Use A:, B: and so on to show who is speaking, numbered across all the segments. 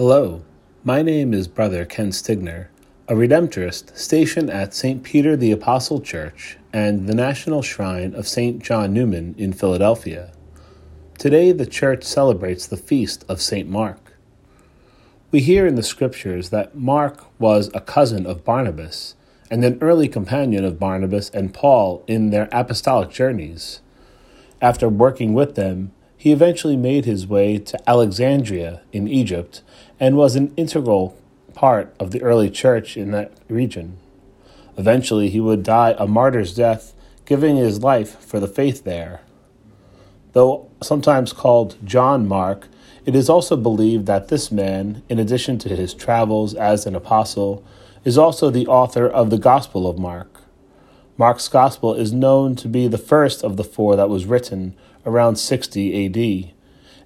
A: Hello, my name is Brother Ken Stigner, a Redemptorist stationed at St. Peter the Apostle Church and the National Shrine of St. John Neumann in Philadelphia. Today, the church celebrates the feast of St. Mark. We hear in the scriptures that Mark was a cousin of Barnabas and an early companion of Barnabas and Paul in their apostolic journeys. After working with them, he eventually made his way to Alexandria in Egypt and was an integral part of the early church in that region. Eventually, he would die a martyr's death, giving his life for the faith there. Though sometimes called John Mark, it is also believed that this man, in addition to his travels as an apostle, is also the author of the Gospel of Mark. Mark's Gospel is known to be the first of the four that was written around 60 AD,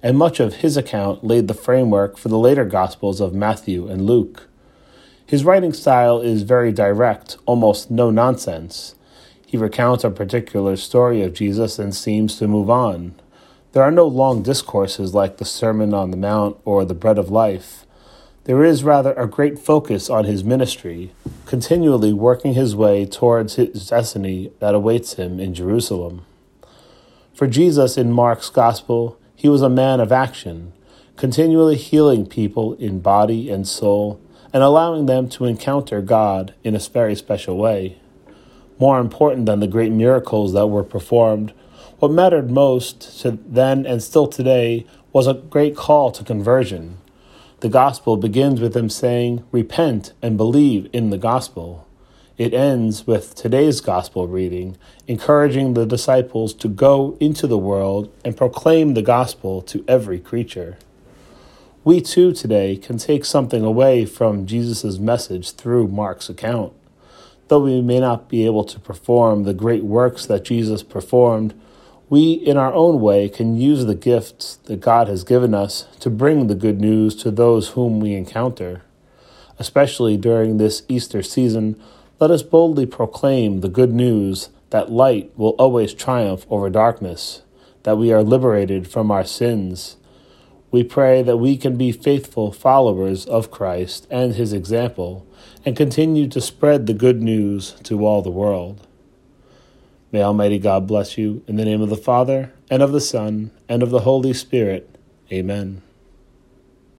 A: and much of his account laid the framework for the later Gospels of Matthew and Luke. His writing style is very direct, almost no nonsense. He recounts a particular story of Jesus and seems to move on. There are no long discourses like the Sermon on the Mount or the Bread of Life. There is rather a great focus on his ministry, continually working his way towards his destiny that awaits him in Jerusalem. For Jesus in Mark's Gospel, he was a man of action, continually healing people in body and soul and allowing them to encounter God in a very special way. More important than the great miracles that were performed, what mattered most to then and still today was a great call to conversion. The gospel begins with them saying, Repent and believe in the gospel. It ends with today's gospel reading, encouraging the disciples to go into the world and proclaim the gospel to every creature. We too today can take something away from Jesus' message through Mark's account. Though we may not be able to perform the great works that Jesus performed, we in our own way can use the gifts that God has given us to bring the good news to those whom we encounter. Especially during this Easter season, let us boldly proclaim the good news that light will always triumph over darkness, that we are liberated from our sins. We pray that we can be faithful followers of Christ and his example and continue to spread the good news to all the world. May Almighty God bless you in the name of the Father, and of the Son, and of the Holy Spirit. Amen.